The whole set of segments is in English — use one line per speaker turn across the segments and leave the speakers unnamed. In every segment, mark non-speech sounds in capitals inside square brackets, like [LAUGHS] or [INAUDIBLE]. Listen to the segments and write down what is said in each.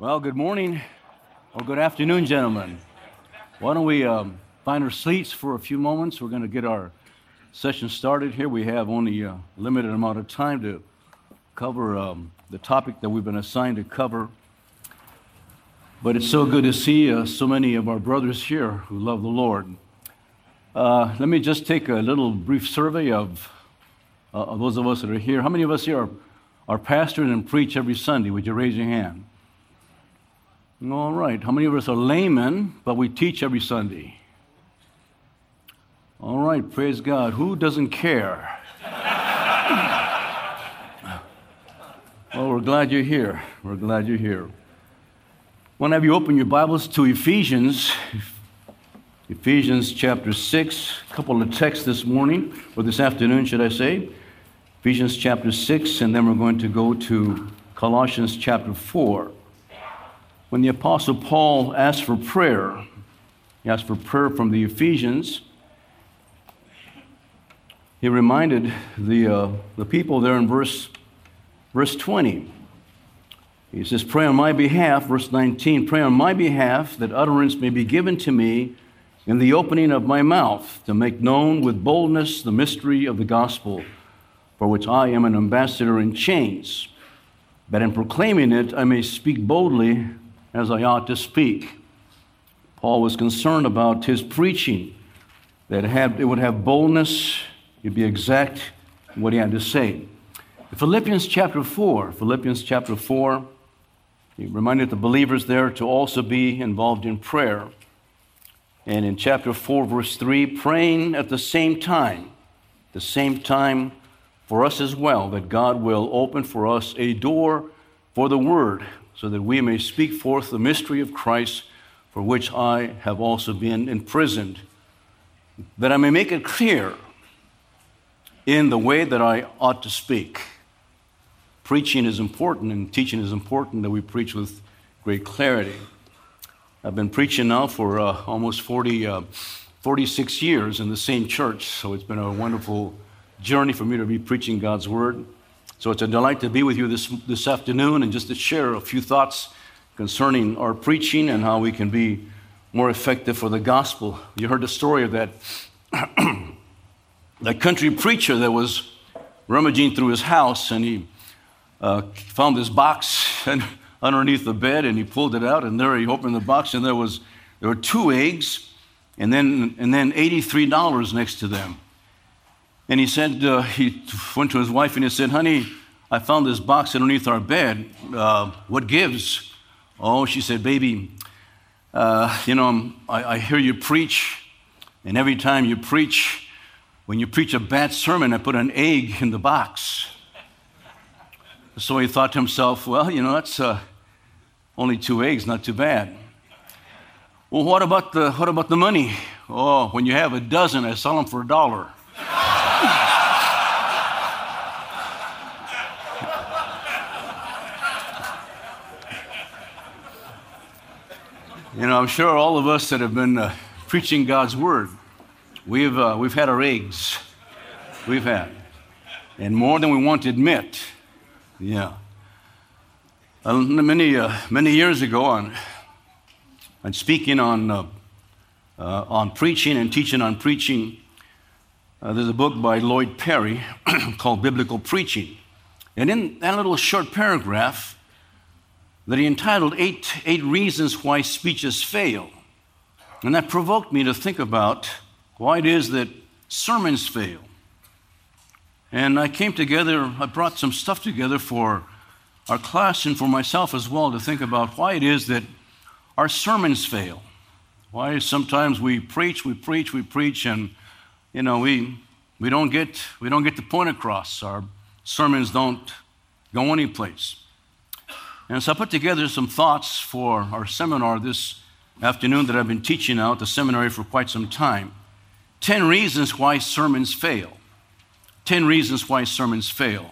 Well, good morning or good afternoon, gentlemen. Why don't we um, find our seats for a few moments? We're going to get our session started here. We have only a limited amount of time to cover um, the topic that we've been assigned to cover. But it's so good to see uh, so many of our brothers here who love the Lord. Uh, let me just take a little brief survey of, uh, of those of us that are here. How many of us here are, are pastored and preach every Sunday? Would you raise your hand? All right. How many of us are laymen, but we teach every Sunday? All right. Praise God. Who doesn't care? well, we're glad you're here. We're glad you're here. Want to have you open your Bibles to Ephesians, Ephesians chapter 6, a couple of texts this morning, or this afternoon, should I say. Ephesians chapter 6, and then we're going to go to Colossians chapter 4 when the Apostle Paul asked for prayer, he asked for prayer from the Ephesians. He reminded the, uh, the people there in verse, verse 20. He says, Pray on my behalf, verse 19, pray on my behalf that utterance may be given to me in the opening of my mouth to make known with boldness the mystery of the gospel, for which I am an ambassador in chains, that in proclaiming it I may speak boldly as I ought to speak. Paul was concerned about his preaching, that it, had, it would have boldness, it'd be exact what he had to say. Philippians chapter 4, Philippians chapter 4, he reminded the believers there to also be involved in prayer. And in chapter 4, verse 3, praying at the same time, the same time for us as well, that God will open for us a door for the word so that we may speak forth the mystery of Christ, for which I have also been imprisoned, that I may make it clear in the way that I ought to speak. Preaching is important and teaching is important that we preach with great clarity. I've been preaching now for uh, almost 40, uh, 46 years in the same church, so it's been a wonderful journey for me to be preaching God's Word. So it's a delight to be with you this, this afternoon and just to share a few thoughts concerning our preaching and how we can be more effective for the gospel. You heard the story of that, [CLEARS THROAT] that country preacher that was rummaging through his house and he uh, found this box [LAUGHS] and underneath the bed and he pulled it out and there he opened the box and there was there were two eggs and then and then $83 next to them and he said, uh, he went to his wife and he said, Honey, I found this box underneath our bed. Uh, what gives? Oh, she said, Baby, uh, you know, I, I hear you preach, and every time you preach, when you preach a bad sermon, I put an egg in the box. So he thought to himself, well, you know, that's uh, only two eggs, not too bad. Well, what about the what about the money? Oh, when you have a dozen, I sell them for a dollar. You know, I'm sure all of us that have been uh, preaching God's word, we've, uh, we've had our eggs. We've had. And more than we want to admit. Yeah. Uh, many, uh, many years ago, on, on speaking on, uh, uh, on preaching and teaching on preaching, there's a book by Lloyd Perry [CLEARS THROAT] called Biblical Preaching. And in that little short paragraph, that he entitled Eight, Eight Reasons Why Speeches Fail. And that provoked me to think about why it is that sermons fail. And I came together, I brought some stuff together for our class and for myself as well to think about why it is that our sermons fail. Why sometimes we preach, we preach, we preach, and you know, we, we, don't get, we don't get the point across. Our sermons don't go anyplace. And so I put together some thoughts for our seminar this afternoon that I've been teaching out at the seminary for quite some time. 10 reasons why sermons fail. 10 reasons why sermons fail.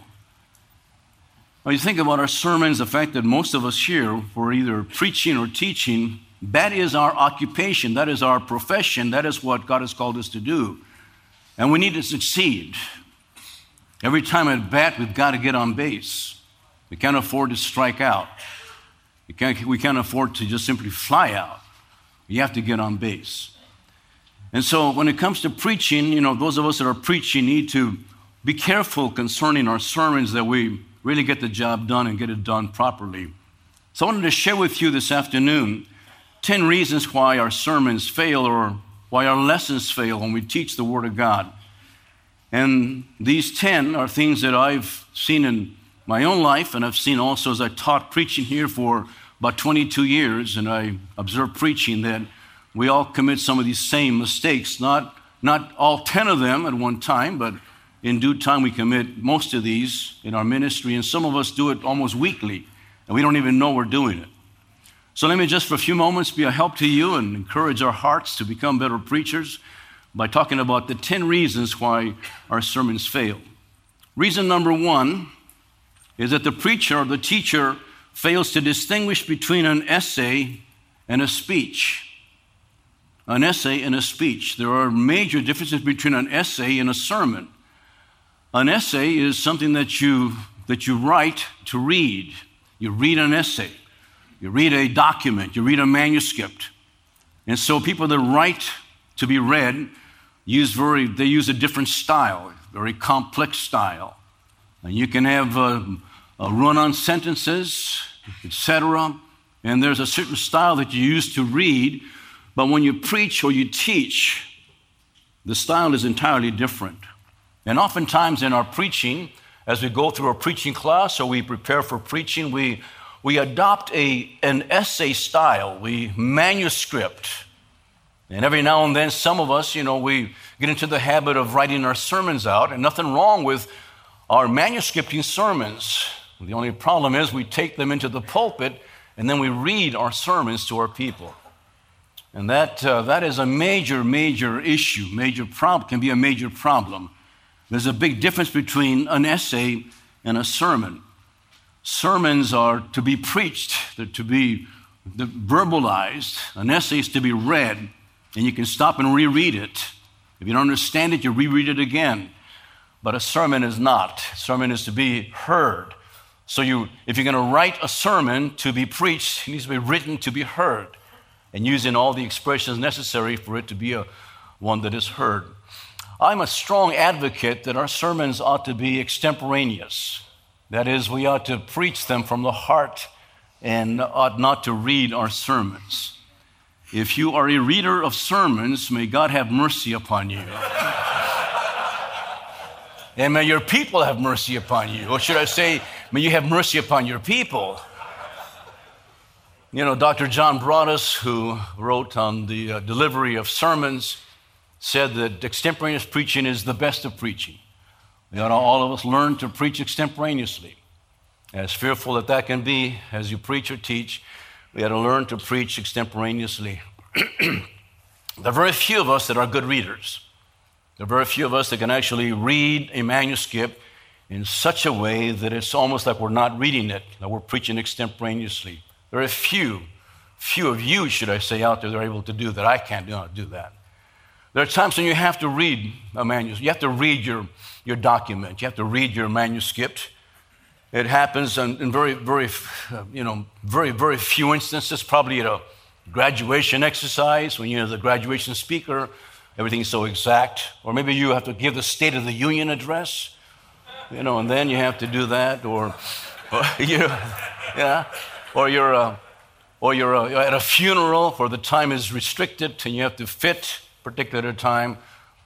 When you think about our sermons, the fact that most of us here, we're either preaching or teaching, that is our occupation, that is our profession, that is what God has called us to do. And we need to succeed. Every time at bat, we've got to get on base. We can't afford to strike out. We Can't, we can't afford to just simply fly out. You have to get on base. And so when it comes to preaching, you know, those of us that are preaching need to be careful concerning our sermons that we really get the job done and get it done properly. So I wanted to share with you this afternoon 10 reasons why our sermons fail or why our lessons fail when we teach the Word of God. And these 10 are things that I've seen in my own life, and I've seen also as I taught preaching here for about 22 years, and I observed preaching that we all commit some of these same mistakes. Not, not all 10 of them at one time, but in due time we commit most of these in our ministry, and some of us do it almost weekly, and we don't even know we're doing it. So let me just for a few moments be a help to you and encourage our hearts to become better preachers by talking about the 10 reasons why our sermons fail. Reason number one is that the preacher or the teacher fails to distinguish between an essay and a speech. An essay and a speech. There are major differences between an essay and a sermon. An essay is something that you, that you write to read. You read an essay, you read a document, you read a manuscript. And so people that write to be read use very, they use a different style, very complex style. And you can have uh, a, a run-on sentences, etc. And there's a certain style that you use to read, but when you preach or you teach, the style is entirely different. And oftentimes in our preaching, as we go through our preaching class or we prepare for preaching, we, we adopt a, an essay style, we manuscript and every now and then, some of us, you know, we get into the habit of writing our sermons out, and nothing wrong with our manuscripting sermons. The only problem is we take them into the pulpit and then we read our sermons to our people. And that, uh, that is a major, major issue, major problem, can be a major problem. There's a big difference between an essay and a sermon. Sermons are to be preached, they're to be verbalized. An essay is to be read and you can stop and reread it. If you don't understand it, you reread it again. But a sermon is not. A sermon is to be heard. So you, if you're going to write a sermon to be preached, it needs to be written to be heard, and using all the expressions necessary for it to be a one that is heard. I'm a strong advocate that our sermons ought to be extemporaneous. That is, we ought to preach them from the heart and ought not to read our sermons. If you are a reader of sermons, may God have mercy upon you. And may your people have mercy upon you. Or should I say, may you have mercy upon your people. You know, Dr. John Broadus, who wrote on the uh, delivery of sermons, said that extemporaneous preaching is the best of preaching. We ought to all of us learn to preach extemporaneously. As fearful that that can be as you preach or teach, we had to learn to preach extemporaneously. [CLEARS THROAT] there are very few of us that are good readers. There are very few of us that can actually read a manuscript in such a way that it's almost like we're not reading it, that we're preaching extemporaneously. There are a few, few of you, should I say, out there that are able to do that. I can't uh, do that. There are times when you have to read a manuscript. You have to read your, your document. You have to read your manuscript. It happens in, in very, very, you know, very, very few instances, probably at a graduation exercise when you're the graduation speaker, everything's so exact. Or maybe you have to give the State of the Union address, you know, and then you have to do that. Or, or [LAUGHS] you know, yeah, or you're, uh, or you're uh, at a funeral where the time is restricted and you have to fit particular time.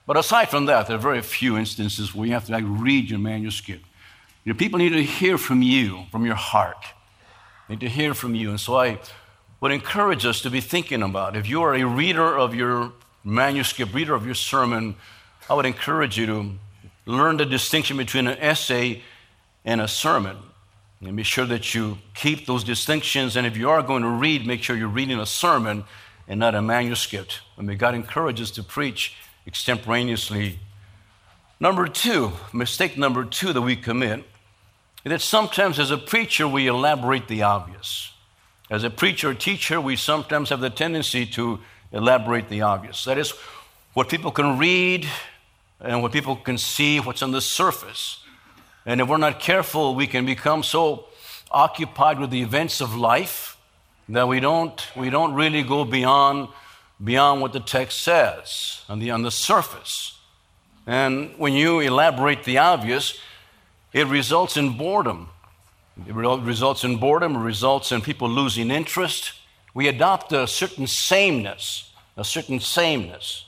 But aside from that, there are very few instances where you have to like, read your manuscript. You know, people need to hear from you, from your heart. They need to hear from you. And so I would encourage us to be thinking about if you are a reader of your manuscript, reader of your sermon, I would encourage you to learn the distinction between an essay and a sermon. And be sure that you keep those distinctions. And if you are going to read, make sure you're reading a sermon and not a manuscript. And may God encourage us to preach extemporaneously. Number two, mistake number two that we commit is that sometimes as a preacher we elaborate the obvious. As a preacher or teacher, we sometimes have the tendency to elaborate the obvious. That is, what people can read and what people can see, what's on the surface. And if we're not careful, we can become so occupied with the events of life that we don't, we don't really go beyond, beyond what the text says on the, on the surface. And when you elaborate the obvious, it results in boredom. It results in boredom, it results in people losing interest. We adopt a certain sameness, a certain sameness.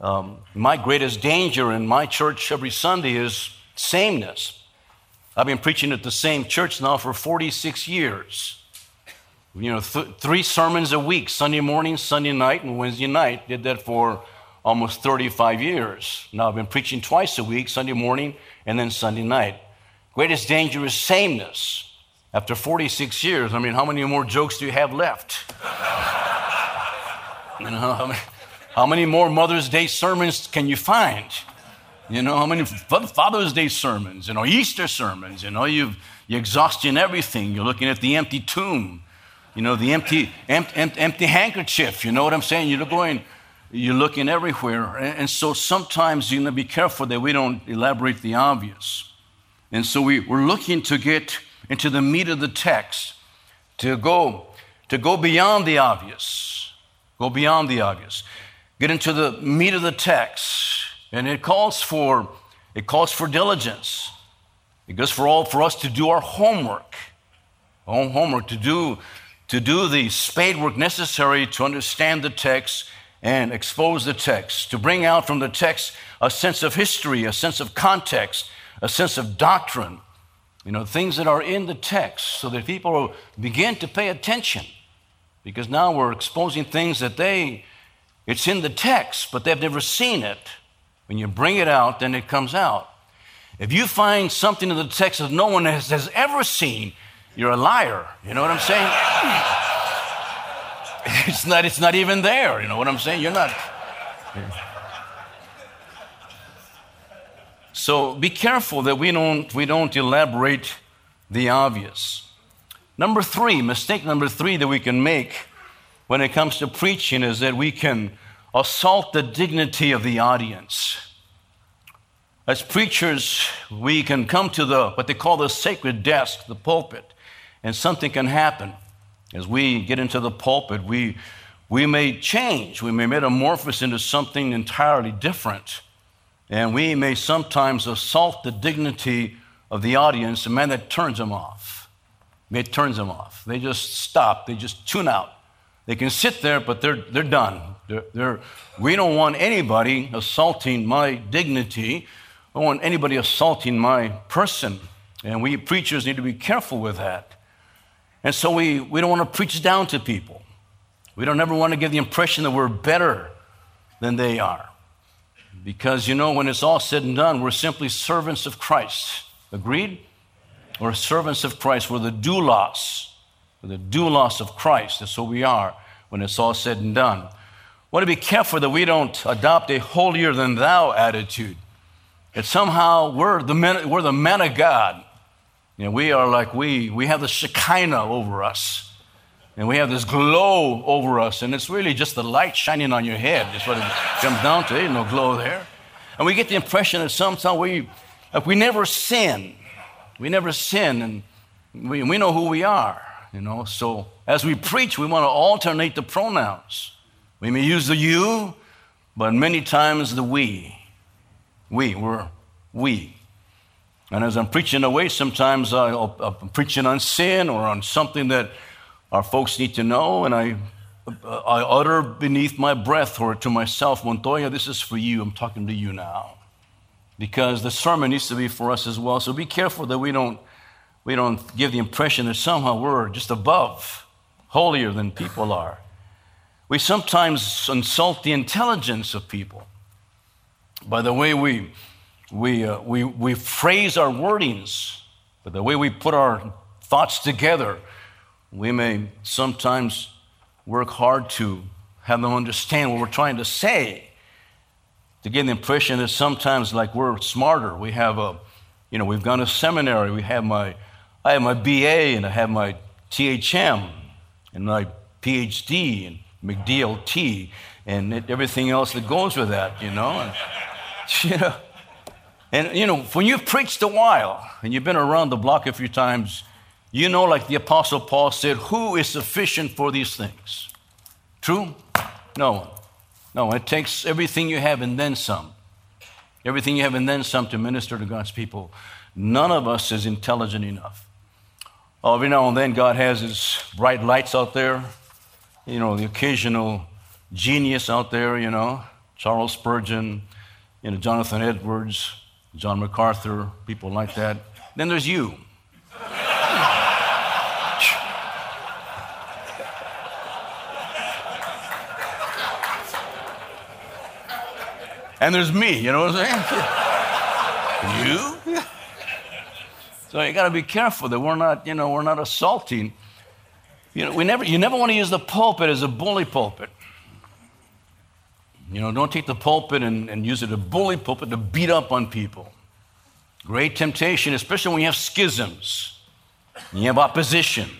Um, my greatest danger in my church every Sunday is sameness. I've been preaching at the same church now for 46 years. You know, th- three sermons a week, Sunday morning, Sunday night, and Wednesday night. Did that for almost 35 years. Now I've been preaching twice a week, Sunday morning and then Sunday night. Greatest danger is sameness. After 46 years, I mean, how many more jokes do you have left? you know, how many, more Mother's Day sermons can you find? You know, how many Father's Day sermons, you know, Easter sermons, you know, you've, you're exhausting everything. You're looking at the empty tomb, you know, the empty, empty, empty handkerchief. You know what I'm saying? You're going, you're looking everywhere. And so sometimes you know, be careful that we don't elaborate the obvious. And so we, we're looking to get into the meat of the text, to go, to go beyond the obvious, go beyond the obvious, get into the meat of the text. And it calls for, it calls for diligence. It goes for all for us to do our homework, our homework, to do to do the spade work necessary to understand the text and expose the text, to bring out from the text a sense of history, a sense of context, a sense of doctrine, you know, things that are in the text, so that people begin to pay attention. Because now we're exposing things that they, it's in the text, but they've never seen it. When you bring it out, then it comes out. If you find something in the text that no one has, has ever seen, you're a liar. You know what I'm saying? [LAUGHS] It's not, it's not even there. You know what I'm saying? You're not. So be careful that we don't, we don't elaborate the obvious. Number three, mistake number three that we can make when it comes to preaching is that we can assault the dignity of the audience. As preachers, we can come to the what they call the sacred desk, the pulpit, and something can happen. As we get into the pulpit, we, we may change. We may metamorphose into something entirely different. And we may sometimes assault the dignity of the audience, and man, that turns them off. It turns them off. They just stop, they just tune out. They can sit there, but they're, they're done. They're, they're, we don't want anybody assaulting my dignity. I don't want anybody assaulting my person. And we preachers need to be careful with that. And so we, we don't want to preach down to people. We don't ever want to give the impression that we're better than they are. Because, you know, when it's all said and done, we're simply servants of Christ. Agreed? We're servants of Christ. We're the doulos. We're the doulos of Christ. That's what we are when it's all said and done. We want to be careful that we don't adopt a holier than thou attitude. That somehow we're the men, we're the men of God. You know, we are like we, we have the Shekinah over us. And we have this glow over us, and it's really just the light shining on your head. That's what it comes down to. There ain't no glow there. And we get the impression that somehow we, we never sin, we never sin, and we, we know who we are, you know. So as we preach, we want to alternate the pronouns. We may use the you, but many times the we. We, we're we. And as I'm preaching away, sometimes I'll, I'm preaching on sin or on something that our folks need to know, and I, I utter beneath my breath or to myself, Montoya, this is for you. I'm talking to you now. Because the sermon needs to be for us as well. So be careful that we don't, we don't give the impression that somehow we're just above, holier than people are. We sometimes insult the intelligence of people by the way we we, uh, we, we phrase our wordings, by the way we put our thoughts together, we may sometimes work hard to have them understand what we're trying to say. To get the impression that sometimes, like we're smarter, we have a, you know, we've gone to seminary. We have my, I have my BA and I have my THM and my PhD and McDLT and everything else that goes with that, you know. And, [LAUGHS] you know, and you know, when you've preached a while and you've been around the block a few times, You know, like the Apostle Paul said, who is sufficient for these things? True? No one. No, it takes everything you have and then some. Everything you have and then some to minister to God's people. None of us is intelligent enough. Every now and then, God has His bright lights out there. You know, the occasional genius out there, you know, Charles Spurgeon, you know, Jonathan Edwards, John MacArthur, people like that. Then there's you. And there's me, you know what I'm saying? you? So you got to be careful that we're not, you know, we're not assaulting. You know, we never, you never want to use the pulpit as a bully pulpit. You know, don't take the pulpit and, and use it a bully pulpit to beat up on people. Great temptation, especially when you have schisms, you have opposition.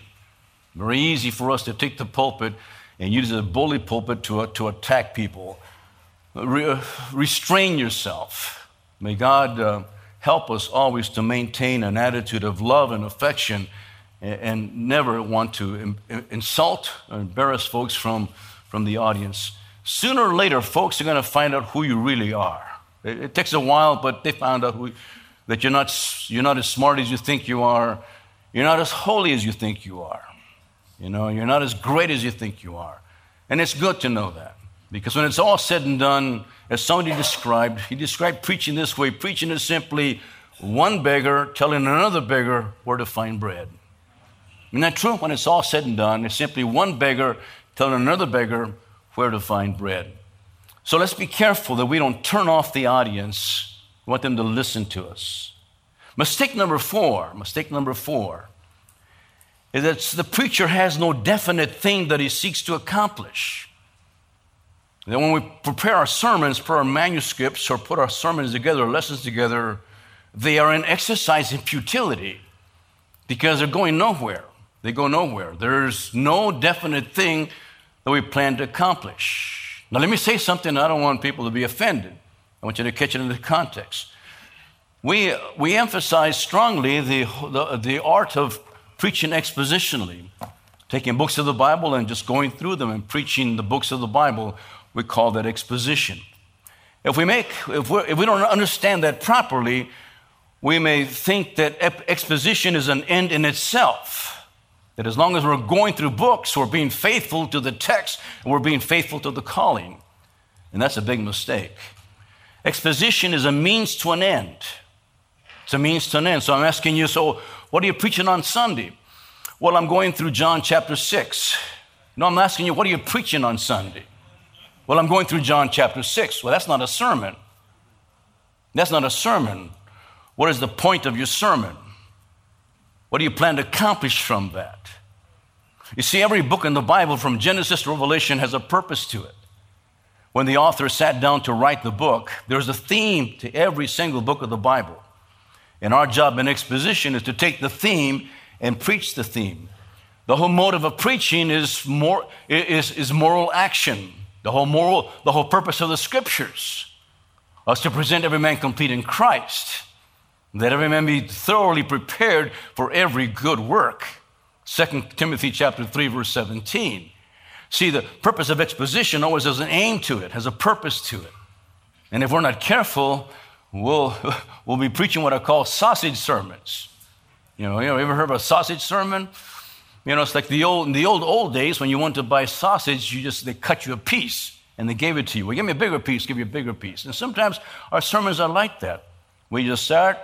Very easy for us to take the pulpit and use it as a bully pulpit to, to attack people re- restrain yourself. May God uh, help us always to maintain an attitude of love and affection and, and never want to Im- insult or embarrass folks from, from the audience. Sooner or later, folks are going to find out who you really are. It, it takes a while, but they found out who, that you're not, you're not as smart as you think you are. You're not as holy as you think you are. You know, you're not as great as you think you are. And it's good to know that. Because when it's all said and done, as somebody described, he described preaching this way preaching is simply one beggar telling another beggar where to find bread. Isn't that true? When it's all said and done, it's simply one beggar telling another beggar where to find bread. So let's be careful that we don't turn off the audience. We want them to listen to us. Mistake number four, mistake number four, is that the preacher has no definite thing that he seeks to accomplish. Then, when we prepare our sermons, put our manuscripts, or put our sermons together, lessons together, they are an exercise in futility because they're going nowhere. They go nowhere. There's no definite thing that we plan to accomplish. Now, let me say something. I don't want people to be offended. I want you to catch it in the context. We, we emphasize strongly the, the, the art of preaching expositionally, taking books of the Bible and just going through them and preaching the books of the Bible we call that exposition. If we, make, if, if we don't understand that properly, we may think that exposition is an end in itself. That as long as we're going through books, we're being faithful to the text and we're being faithful to the calling. And that's a big mistake. Exposition is a means to an end. It's a means to an end. So I'm asking you, so what are you preaching on Sunday? Well, I'm going through John chapter 6. No, I'm asking you, what are you preaching on Sunday? Well, I'm going through John chapter 6. Well, that's not a sermon. That's not a sermon. What is the point of your sermon? What do you plan to accomplish from that? You see, every book in the Bible, from Genesis to Revelation, has a purpose to it. When the author sat down to write the book, there's a theme to every single book of the Bible. And our job in exposition is to take the theme and preach the theme. The whole motive of preaching is, more, is, is moral action. The whole moral, the whole purpose of the scriptures was to present every man complete in Christ, that every man be thoroughly prepared for every good work. 2 Timothy chapter 3, verse 17. See, the purpose of exposition always has an aim to it, has a purpose to it. And if we're not careful, we'll, [LAUGHS] we'll be preaching what I call sausage sermons. You know, you ever heard of a sausage sermon? You know, it's like the old, in the old, old days when you wanted to buy sausage, you just, they cut you a piece and they gave it to you. Well, give me a bigger piece, give you a bigger piece. And sometimes our sermons are like that. We just start,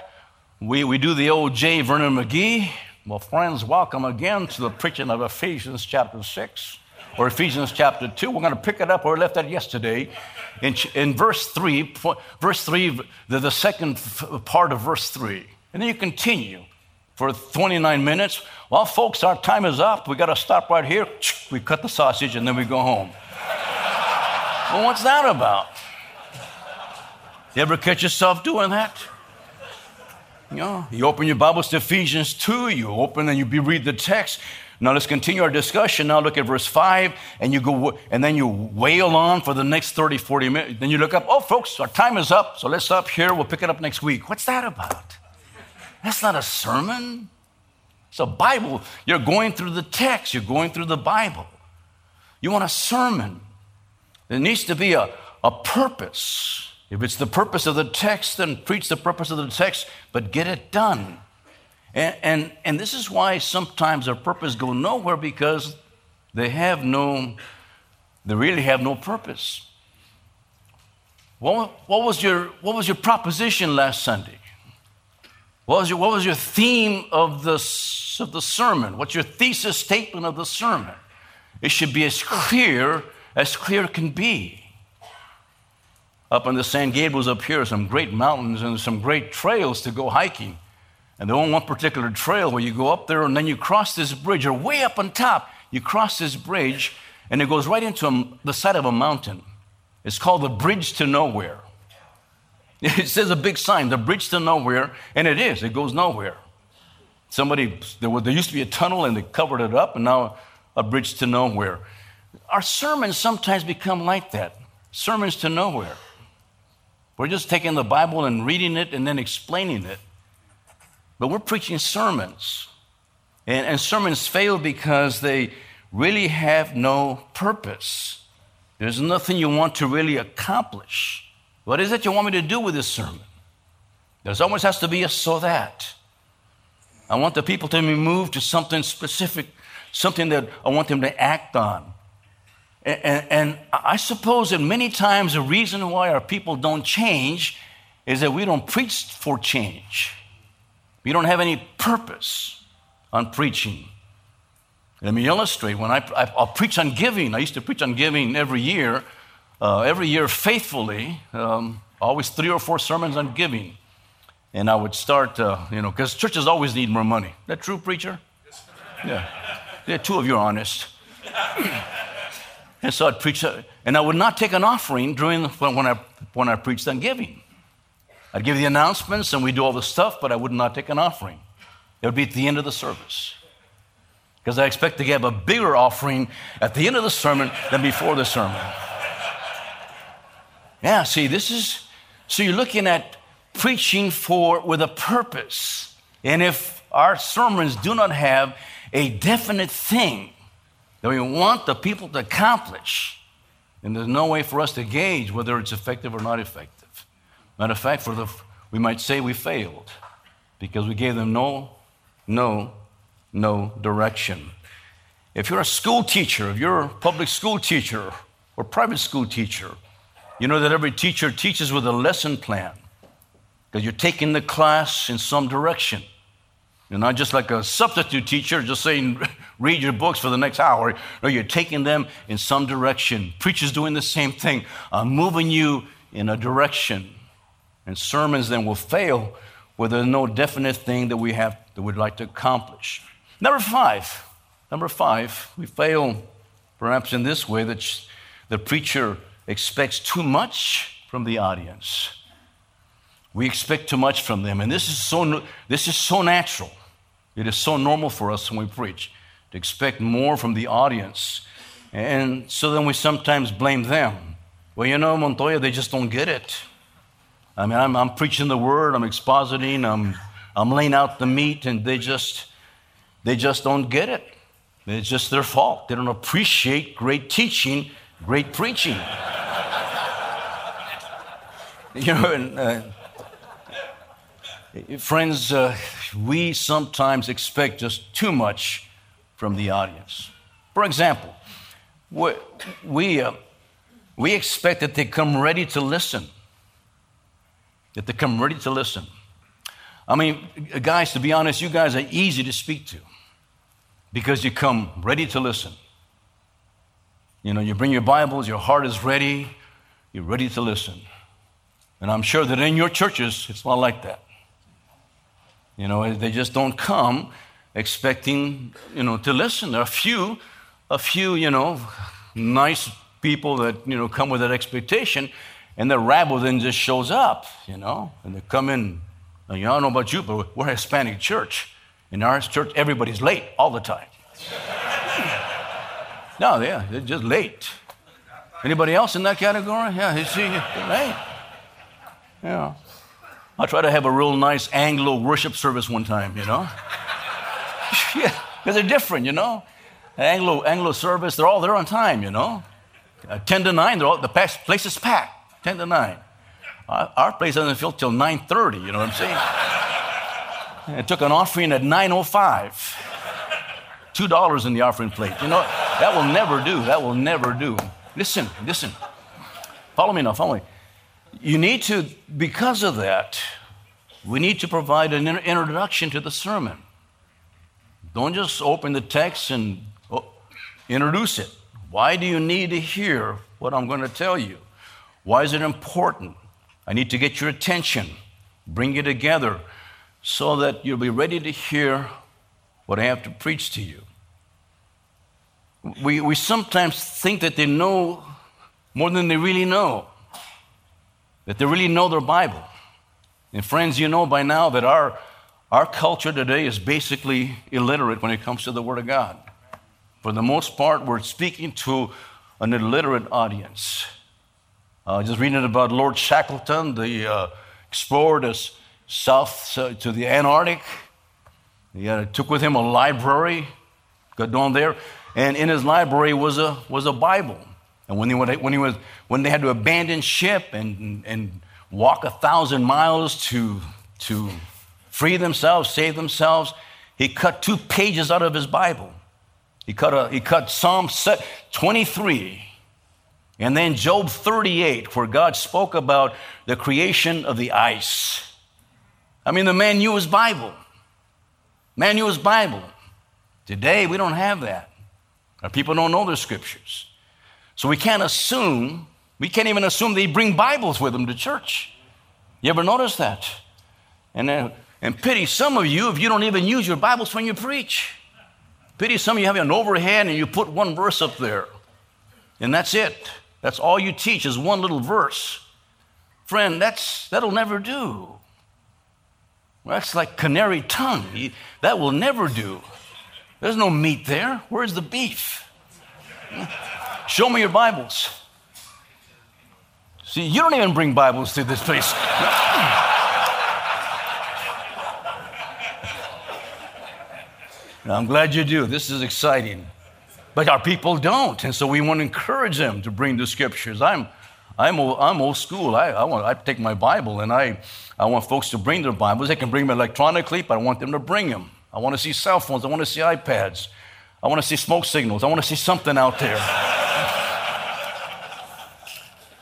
we, we do the old J. Vernon McGee. Well, friends, welcome again to the preaching of Ephesians chapter 6 or Ephesians chapter 2. We're going to pick it up where we left that yesterday. In, in verse 3, verse 3, the, the second part of verse 3. And then you continue for 29 minutes. Well, folks, our time is up. We got to stop right here. We cut the sausage and then we go home. well, what's that about? You ever catch yourself doing that? You know, you open your Bibles to Ephesians 2, you open and you read the text. Now let's continue our discussion. Now look at verse 5, and you go and then you wail on for the next 30, 40 minutes. Then you look up, oh folks, our time is up, so let's stop here. We'll pick it up next week. What's that about? That's not a sermon. It's a Bible, you're going through the text, you're going through the Bible. You want a sermon. There needs to be a, a purpose. If it's the purpose of the text, then preach the purpose of the text, but get it done. And, and, and this is why sometimes our purpose go nowhere because they have no, they really have no purpose. What, what, was, your, what was your proposition last Sunday? What was your, what was your theme of the, of the sermon? What's your thesis statement of the sermon? It should be as clear as clear can be. Up in the San Gabriel's up here, some great mountains and some great trails to go hiking. And there's only one particular trail where you go up there and then you cross this bridge, or way up on top, you cross this bridge and it goes right into a, the side of a mountain. It's called the Bridge to Nowhere. [LAUGHS] It says a big sign, the Bridge to Nowhere, and it is, it goes nowhere. Somebody, there, was, there used to be a tunnel and they covered it up, and now a bridge to nowhere. Our sermons sometimes become like that sermons to nowhere. We're just taking the Bible and reading it and then explaining it. But we're preaching sermons. And, and sermons fail because they really have no purpose. There's nothing you want to really accomplish. What is it you want me to do with this sermon? There's always has to be a so that. I want the people to be moved to something specific, something that I want them to act on. And, and, and I suppose that many times the reason why our people don't change is that we don't preach for change. We don't have any purpose on preaching. Let me illustrate. When I, I will preach on giving, I used to preach on giving every year, uh, every year faithfully, um, always three or four sermons on giving. And I would start, uh, you know, because churches always need more money. That true, preacher? Yeah. Yeah, two of you are honest. [CLEARS THROAT] and so I'd preach, uh, and I would not take an offering during the, when I when I preached on giving. I'd give the announcements and we'd do all the stuff, but I would not take an offering. It would be at the end of the service. Because I expect to give a bigger offering at the end of the sermon than before the sermon. Yeah, see, this is, so you're looking at preaching for with a purpose. And if our sermons do not have a definite thing that we want the people to accomplish, then there's no way for us to gauge whether it's effective or not effective. Matter of fact, for the, we might say we failed because we gave them no, no, no direction. If you're a school teacher, if you're a public school teacher or private school teacher, you know that every teacher teaches with a lesson plan because you're taking the class in some direction. You're not just like a substitute teacher, just saying, [LAUGHS] read your books for the next hour. No, you're taking them in some direction. Preachers doing the same thing, uh, moving you in a direction. And sermons then will fail where there's no definite thing that we have that we'd like to accomplish. Number five, number five, we fail perhaps in this way that the preacher expects too much from the audience. We expect too much from them, and this is so this is so natural. It is so normal for us when we preach to expect more from the audience. And so then we sometimes blame them. Well, you know, Montoya, they just don't get it. I mean, I'm, I'm preaching the word, I'm expositing, I'm, I'm laying out the meat, and they just, they just don't get it. It's just their fault. They don't appreciate great teaching, great preaching. [LAUGHS] you know, and, uh, friends, uh, we sometimes expect just too much from the audience. For example, we, we, uh, we expect that they come ready to listen that they come ready to listen. I mean, guys, to be honest, you guys are easy to speak to because you come ready to listen. You know, you bring your Bibles, your heart is ready, you're ready to listen. And I'm sure that in your churches, it's not like that. You know, they just don't come expecting, you know, to listen. There are a few, a few, you know, nice people that, you know, come with that expectation, and the rabble then just shows up, you know, and they come in. You don't know about you, but we're a Hispanic church. In our church, everybody's late all the time. [LAUGHS] no, yeah, they're just late. Anybody else in that category? Yeah, you see, late. Yeah. I tried to have a real nice Anglo worship service one time, you know. [LAUGHS] yeah, because they're different, you know. Anglo, Anglo service, they're all there on time, you know. Uh, 10 to nine—they're all, the place is packed, 10 to 9. Uh, our place doesn't fill till 9.30, you know what I'm saying? it took an offering at 9.05. $2 in the offering plate. You know, that will never do. That will never do. Listen, listen. Follow me now, follow me. You need to, because of that, we need to provide an introduction to the sermon. Don't just open the text and oh, introduce it. Why do you need to hear what I'm going to tell you? Why is it important? I need to get your attention, bring you together so that you'll be ready to hear what I have to preach to you. We, we sometimes think that they know more than they really know, that they really know their Bible. And friends, you know by now that our, our culture today is basically illiterate when it comes to the Word of God. For the most part, we're speaking to an illiterate audience. Uh, just reading about Lord Shackleton, the uh, explorer to south uh, to the Antarctic. He took with him a library, got down there, and in his library was a, was a Bible. And when, he, when, he was, when they had to abandon ship and, and walk a thousand miles to, to free themselves, save themselves, he cut two pages out of his Bible. He cut, a, he cut Psalm 23 and then Job 38, where God spoke about the creation of the ice. I mean, the man knew his Bible. Man knew his Bible. Today, we don't have that. Our people don't know their scriptures. So we can't assume, we can't even assume they bring Bibles with them to church. You ever notice that? And, uh, and pity some of you if you don't even use your Bibles when you preach. Pity some of you have an overhead and you put one verse up there. And that's it. That's all you teach is one little verse. Friend, that's, that'll never do. That's like canary tongue. That will never do. There's no meat there. Where's the beef? Show me your Bibles. See, you don't even bring Bibles to this place. I'm glad you do. This is exciting. But our people don't. And so we want to encourage them to bring the scriptures. I'm, I'm, old, I'm old school. I, I, want, I take my Bible and I, I want folks to bring their Bibles. They can bring them electronically, but I want them to bring them. I want to see cell phones. I want to see iPads. I want to see smoke signals. I want to see something out there.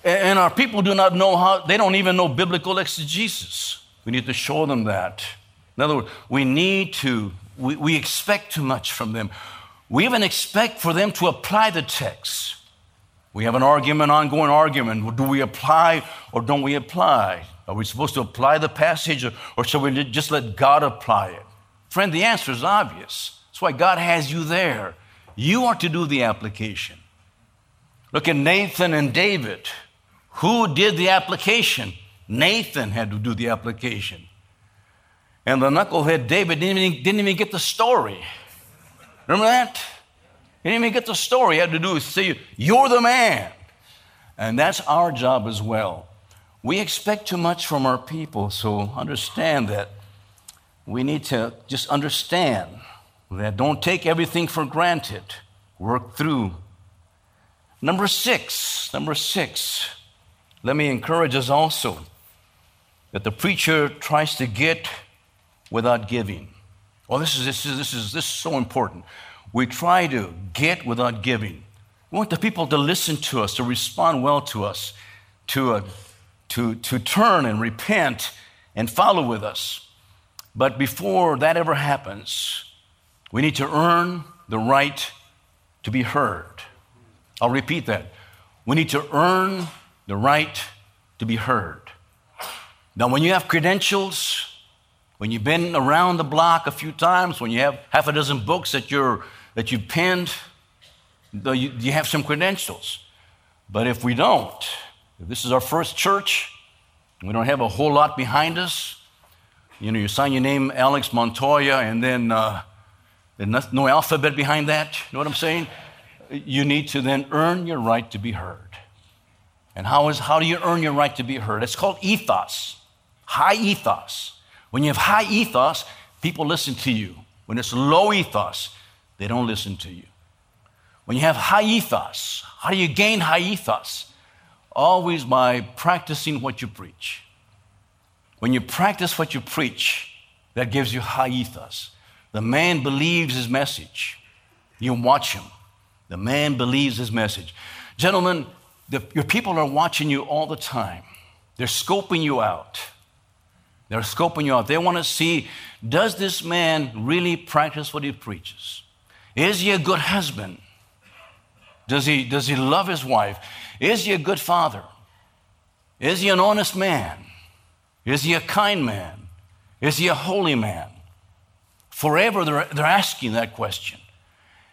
And our people do not know how, they don't even know biblical exegesis. We need to show them that. In other words, we need to, we, we expect too much from them. We even expect for them to apply the text. We have an argument, ongoing argument. Do we apply or don't we apply? Are we supposed to apply the passage or, or shall we just let God apply it? Friend, the answer is obvious. That's why God has you there. You are to do the application. Look at Nathan and David. Who did the application? Nathan had to do the application. And the knucklehead David didn't even, didn't even get the story. Remember that? He didn't even get the story. He had to do is say, You're the man. And that's our job as well. We expect too much from our people, so understand that. We need to just understand that don't take everything for granted. Work through. Number six, number six, let me encourage us also that the preacher tries to get without giving. Well, this is, this is, this is, this is so important. We try to get without giving. We want the people to listen to us, to respond well to us, to, uh, to, to turn and repent and follow with us. But before that ever happens, we need to earn the right to be heard. I'll repeat that. We need to earn the right to be heard. Now, when you have credentials, when you've been around the block a few times, when you have half a dozen books that, you're, that you've penned, you, you have some credentials. But if we don't, if this is our first church, we don't have a whole lot behind us, you know, you sign your name, Alex Montoya, and then uh, no alphabet behind that. You know what I'm saying? You need to then earn your right to be heard. And how, is, how do you earn your right to be heard? It's called ethos, high ethos. When you have high ethos, people listen to you. When it's low ethos, they don't listen to you. When you have high ethos, how do you gain high ethos? Always by practicing what you preach. When you practice what you preach, that gives you high ethos. The man believes his message. You watch him. The man believes his message. Gentlemen, the, your people are watching you all the time. They're scoping you out. They're scoping you out. They want to see does this man really practice what he preaches? Is he a good husband? Does he, does he love his wife? Is he a good father? Is he an honest man? Is he a kind man? Is he a holy man? Forever they're, they're asking that question.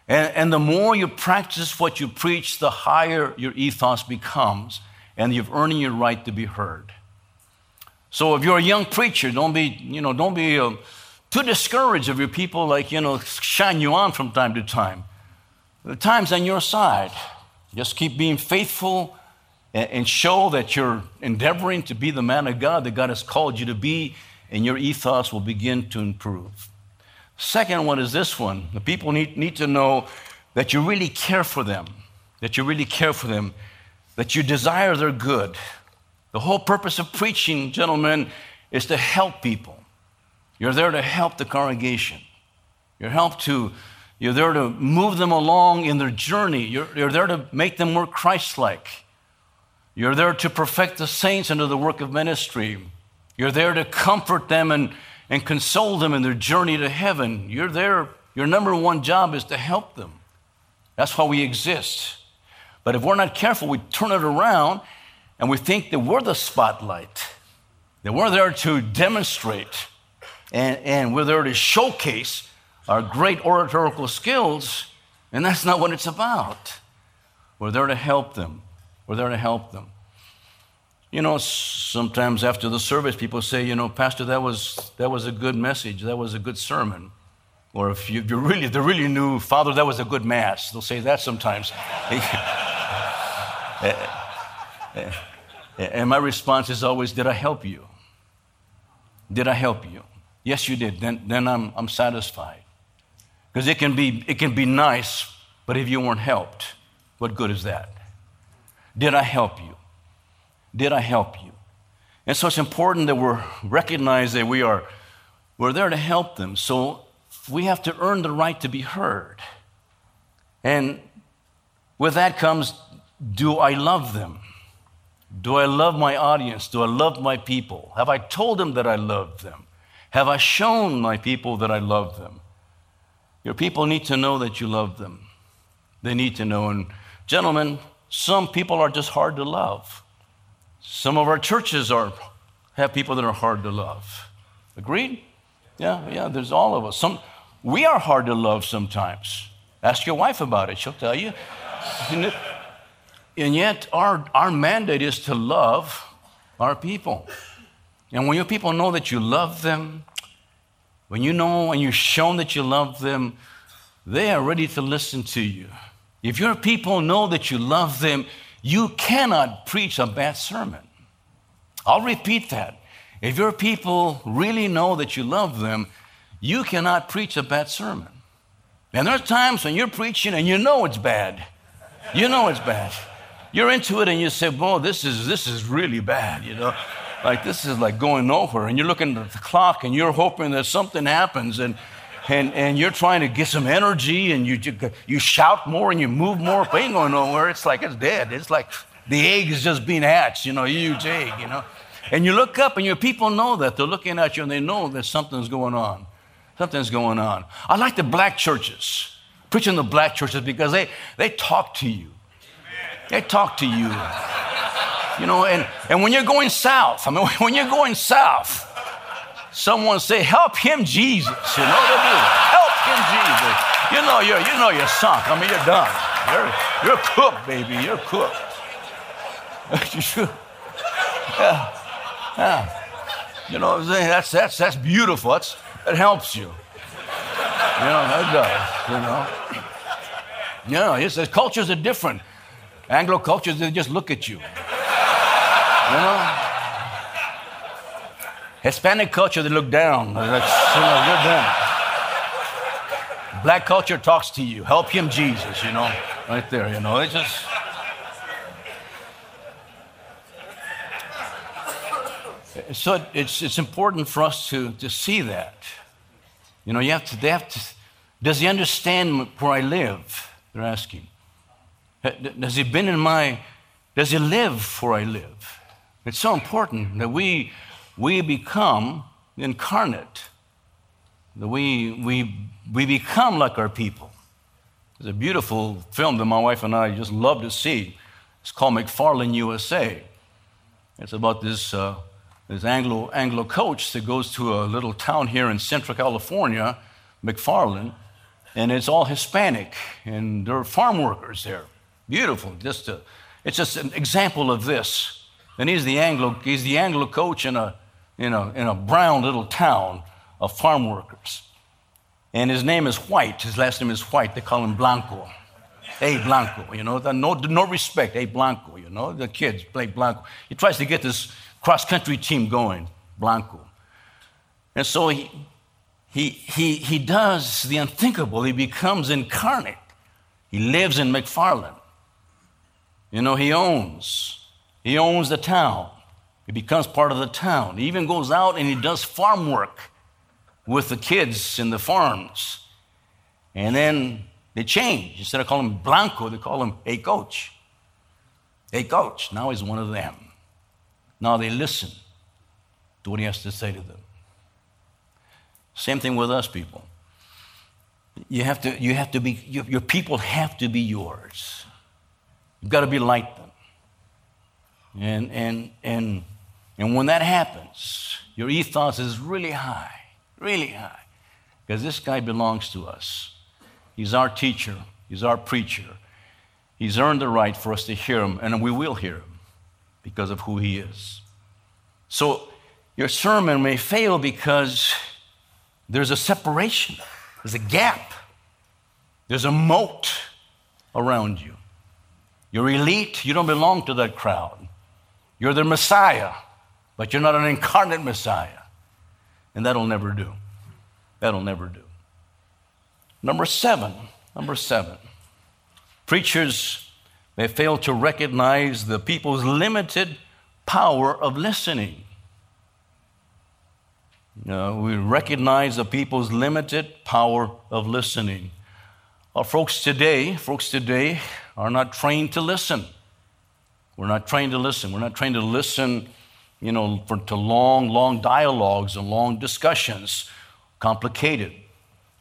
And, and the more you practice what you preach, the higher your ethos becomes, and you've earned your right to be heard. So if you're a young preacher, don't be, you know, don't be uh, too discouraged of your people, like, you know, shine you on from time to time. The time's on your side. Just keep being faithful and, and show that you're endeavoring to be the man of God that God has called you to be, and your ethos will begin to improve. Second one is this one the people need, need to know that you really care for them, that you really care for them, that you desire their good. The whole purpose of preaching, gentlemen, is to help people. You're there to help the congregation. You're help to you're there to move them along in their journey. You're, you're there to make them more Christ-like. You're there to perfect the saints under the work of ministry. You're there to comfort them and and console them in their journey to heaven. You're there, your number one job is to help them. That's why we exist. But if we're not careful, we turn it around and we think that we're the spotlight, that we're there to demonstrate and, and we're there to showcase our great oratorical skills, and that's not what it's about. We're there to help them. We're there to help them. You know, sometimes after the service, people say, you know, Pastor, that was, that was a good message. That was a good sermon. Or if you, you really, they really knew, Father, that was a good mass. They'll say that sometimes. [LAUGHS] Eh, eh, eh, and my response is always, Did I help you? Did I help you? Yes, you did. Then, then I'm, I'm satisfied. Because it, can be, it can be nice, but if you weren't helped, what good is that? Did I help you? Did I help you? And so it's important that we recognize that we are we're there to help them. So we have to earn the right to be heard. And with that comes do I love them? Do I love my audience? Do I love my people? Have I told them that I love them? Have I shown my people that I love them? Your people need to know that you love them. They need to know. And, gentlemen, some people are just hard to love. Some of our churches are, have people that are hard to love. Agreed? Yeah, yeah, there's all of us. Some, we are hard to love sometimes. Ask your wife about it, she'll tell you. And yet, our, our mandate is to love our people. And when your people know that you love them, when you know and you've shown that you love them, they are ready to listen to you. If your people know that you love them, you cannot preach a bad sermon. I'll repeat that. If your people really know that you love them, you cannot preach a bad sermon. And there's times when you're preaching and you know it's bad. You know it's bad. You're into it and you say, "Boy, this is this is really bad," you know. Like this is like going nowhere. And you're looking at the clock and you're hoping that something happens and and, and you're trying to get some energy and you, you shout more and you move more, but ain't going nowhere. It's like it's dead. It's like the egg is just being hatched, you know, huge egg, you know. And you look up and your people know that. They're looking at you and they know that something's going on. Something's going on. I like the black churches, preaching the black churches because they, they talk to you. They talk to you. You know, and, and when you're going south, I mean, [LAUGHS] when you're going south, someone say, help him, Jesus. You know what I mean? Help him, Jesus. You know you're, you know you're sunk. I mean, you're done. You're, you're cooked, baby. You're cooked. [LAUGHS] yeah. Yeah. You know what I'm saying? That's, that's, that's beautiful. That's, that helps you. You know, that does, you know. You know, the cultures are different. Anglo cultures, they just look at you. You know? Hispanic culture, they look down. You know, you're done. Black culture talks to you. Help him, Jesus, you know, right there, you know. It just. So it's, it's important for us to, to see that. You know, you have to, they have to, does he understand where I live? They're asking. Has he been in my, does he live where I live? It's so important that we, we become incarnate, we, we, we become like our people. There's a beautiful film that my wife and I just love to see. It's called McFarland USA. It's about this, uh, this Anglo, Anglo coach that goes to a little town here in Central California, McFarland, and it's all Hispanic, and there are farm workers there. Beautiful. Just a, it's just an example of this. And he's the Anglo, he's the Anglo coach in a, in, a, in a brown little town of farm workers. And his name is White. His last name is White. They call him Blanco. Hey, Blanco, you know, no, no respect. Hey, Blanco, you know, the kids play Blanco. He tries to get this cross country team going, Blanco. And so he, he, he, he does the unthinkable. He becomes incarnate. He lives in McFarland. You know, he owns. He owns the town. He becomes part of the town. He even goes out and he does farm work with the kids in the farms. And then they change. Instead of calling him Blanco, they call him a coach. A coach. Now he's one of them. Now they listen to what he has to say to them. Same thing with us people. You have to, you have to be, your, your people have to be yours. You've got to be like them. And, and, and, and when that happens, your ethos is really high, really high, because this guy belongs to us. He's our teacher, he's our preacher. He's earned the right for us to hear him, and we will hear him because of who he is. So, your sermon may fail because there's a separation, there's a gap, there's a moat around you. You're elite, you don't belong to that crowd. You're the Messiah, but you're not an incarnate Messiah. And that'll never do. That'll never do. Number seven, number seven. Preachers may fail to recognize the people's limited power of listening. You know, we recognize the people's limited power of listening. Our folks today, folks today are not trained to listen. We're not trained to listen. We're not trained to listen, you know, for, to long, long dialogues and long discussions, complicated.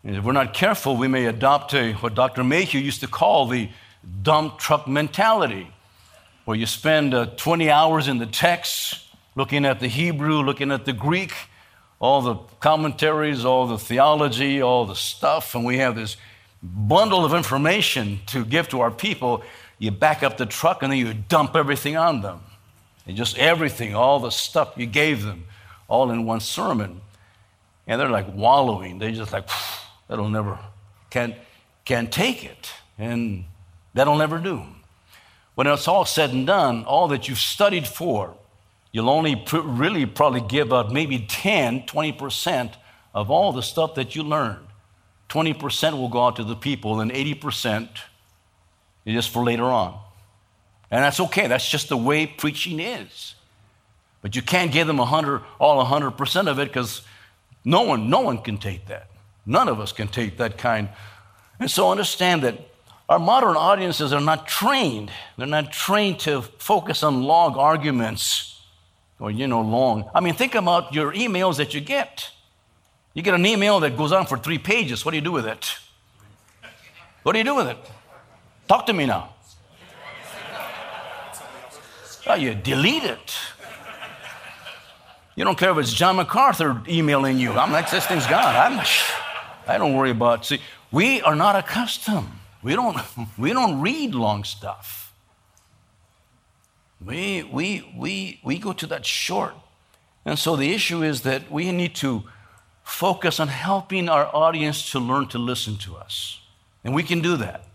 And if we're not careful, we may adopt a, what Dr. Mayhue used to call the dump truck mentality, where you spend uh, 20 hours in the text looking at the Hebrew, looking at the Greek, all the commentaries, all the theology, all the stuff, and we have this bundle of information to give to our people, you back up the truck and then you dump everything on them. And just everything, all the stuff you gave them, all in one sermon. And they're like wallowing. They're just like, that'll never, can't, can't take it. And that'll never do. When it's all said and done, all that you've studied for, you'll only pr- really probably give up maybe 10, 20% of all the stuff that you learned. 20% will go out to the people, and 80% is just for later on. And that's okay. That's just the way preaching is. But you can't give them 100, all 100% of it because no one, no one can take that. None of us can take that kind. And so understand that our modern audiences are not trained. They're not trained to focus on long arguments or, you know, long. I mean, think about your emails that you get. You get an email that goes on for three pages. What do you do with it? What do you do with it? Talk to me now. Oh, you delete it. You don't care if it's John MacArthur emailing you. I'm like, this thing's gone. I'm, I don't worry about. See, we are not accustomed. We don't. [LAUGHS] We don't read long stuff. We we we we go to that short, and so the issue is that we need to focus on helping our audience to learn to listen to us. And we can do that.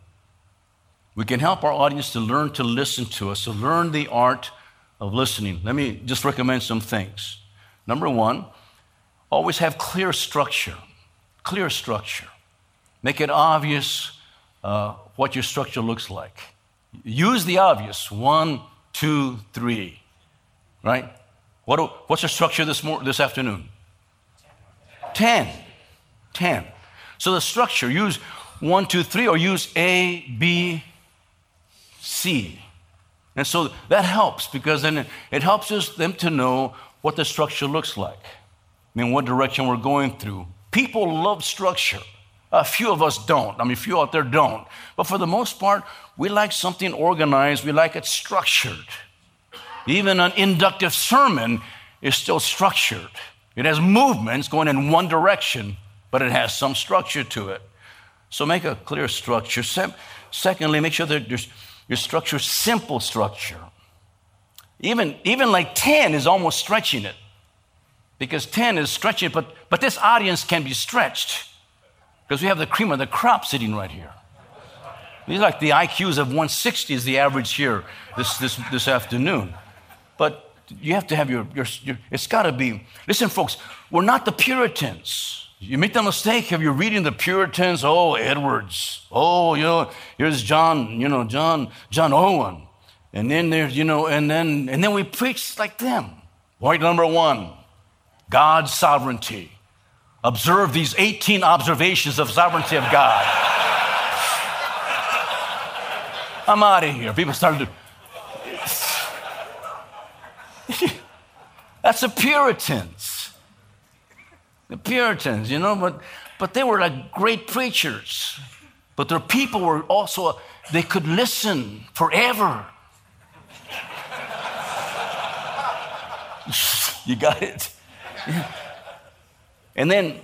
We can help our audience to learn to listen to us, to learn the art of listening. Let me just recommend some things. Number one, always have clear structure. Clear structure. Make it obvious uh, what your structure looks like. Use the obvious one, two, three, right? What, what's the structure this, mor- this afternoon? Ten. Ten. So the structure, use one, two, three, or use A, B, C. And so that helps because then it helps us them to know what the structure looks like. I mean, what direction we're going through. People love structure. A few of us don't. I mean, a few out there don't. But for the most part, we like something organized, we like it structured. Even an inductive sermon is still structured. It has movements going in one direction, but it has some structure to it. So make a clear structure. secondly, make sure that your structure simple structure. Even, even like 10 is almost stretching it because 10 is stretching, but, but this audience can be stretched because we have the cream of the crop sitting right here. These like the IQs of 160 is the average here this, this, this afternoon. But you have to have your, your, your it's got to be. Listen, folks, we're not the Puritans. You make the mistake of you reading the Puritans, oh, Edwards, oh, you know, here's John, you know, John, John Owen. And then there's, you know, and then and then we preach like them. Point number one, God's sovereignty. Observe these 18 observations of sovereignty of God. I'm out of here. People started to. [LAUGHS] That's the Puritans. The Puritans, you know, but, but they were like great preachers. But their people were also, they could listen forever. [LAUGHS] you got it? And then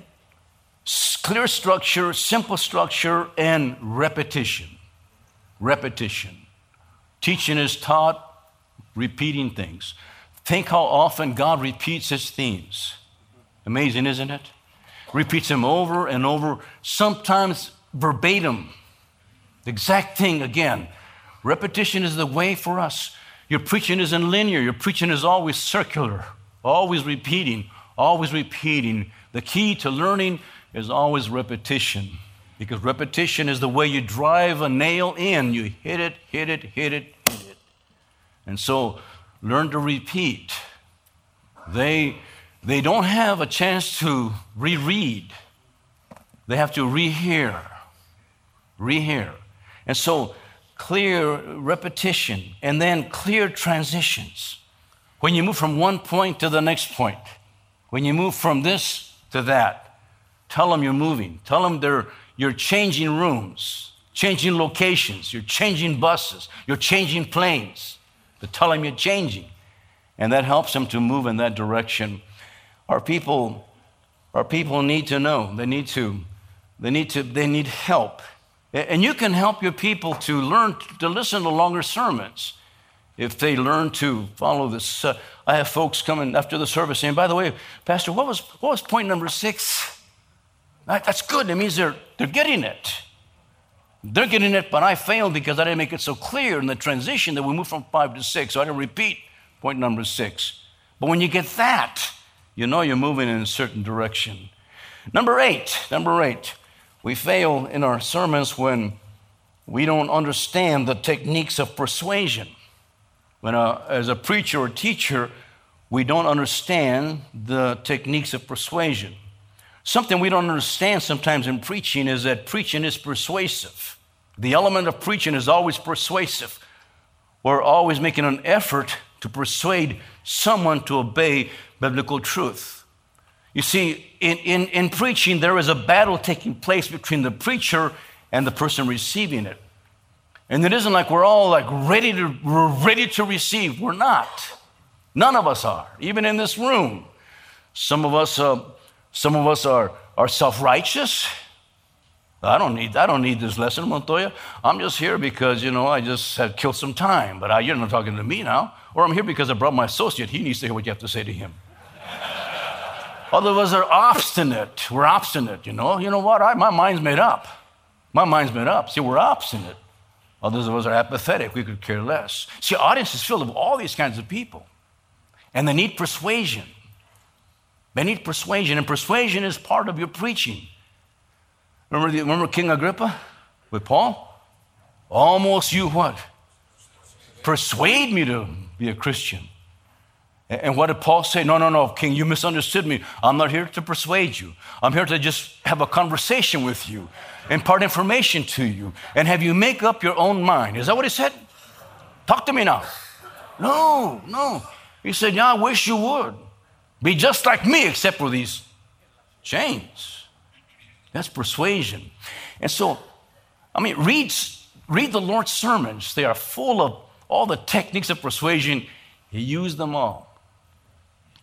clear structure, simple structure, and repetition. Repetition. Teaching is taught, repeating things. Think how often God repeats his themes. Amazing, isn't it? Repeats them over and over, sometimes verbatim. The exact thing again. Repetition is the way for us. Your preaching isn't linear, your preaching is always circular, always repeating, always repeating. The key to learning is always repetition because repetition is the way you drive a nail in. You hit it, hit it, hit it, hit it. And so learn to repeat. They, they don't have a chance to reread, they have to rehear, rehear. And so clear repetition and then clear transitions. When you move from one point to the next point, when you move from this to that, tell them you're moving. Tell them they're, you're changing rooms, changing locations, you're changing buses, you're changing planes. But tell them you're changing. And that helps them to move in that direction. Our people, our people need to know. They need to, they need to, they need help. And you can help your people to learn to listen to longer sermons if they learn to follow this. Uh, I have folks coming after the service saying, by the way, Pastor, what was, what was point number six? That, that's good. It means they're, they're getting it. They're getting it, but I failed because I didn't make it so clear in the transition that we moved from five to six. So I didn't repeat point number six. But when you get that, you know you're moving in a certain direction. Number eight, number eight, we fail in our sermons when we don't understand the techniques of persuasion. When, a, as a preacher or teacher, we don't understand the techniques of persuasion. Something we don't understand sometimes in preaching is that preaching is persuasive. The element of preaching is always persuasive. We're always making an effort to persuade someone to obey biblical truth. You see, in, in, in preaching, there is a battle taking place between the preacher and the person receiving it. And it isn't like we're all like ready to, we're ready to receive. We're not. None of us are, even in this room. Some of us, uh, some of us are, are self-righteous. I don't need, I don't need this lesson, Montoya. I'm just here because, you know, I just had killed some time. But I, you're not talking to me now. Or I'm here because I brought my associate. He needs to hear what you have to say to him. Other of us are obstinate. We're obstinate, you know. You know what? I, my mind's made up. My mind's made up. See, we're obstinate. Others of us are apathetic. We could care less. See, audience is filled with all these kinds of people. And they need persuasion. They need persuasion, and persuasion is part of your preaching. Remember, the, remember King Agrippa with Paul? Almost you what? Persuade me to be a Christian. And what did Paul say? No, no, no, King, you misunderstood me. I'm not here to persuade you. I'm here to just have a conversation with you, impart information to you, and have you make up your own mind. Is that what he said? Talk to me now. No, no. He said, Yeah, I wish you would. Be just like me, except for these chains. That's persuasion. And so, I mean, read, read the Lord's sermons. They are full of all the techniques of persuasion. He used them all.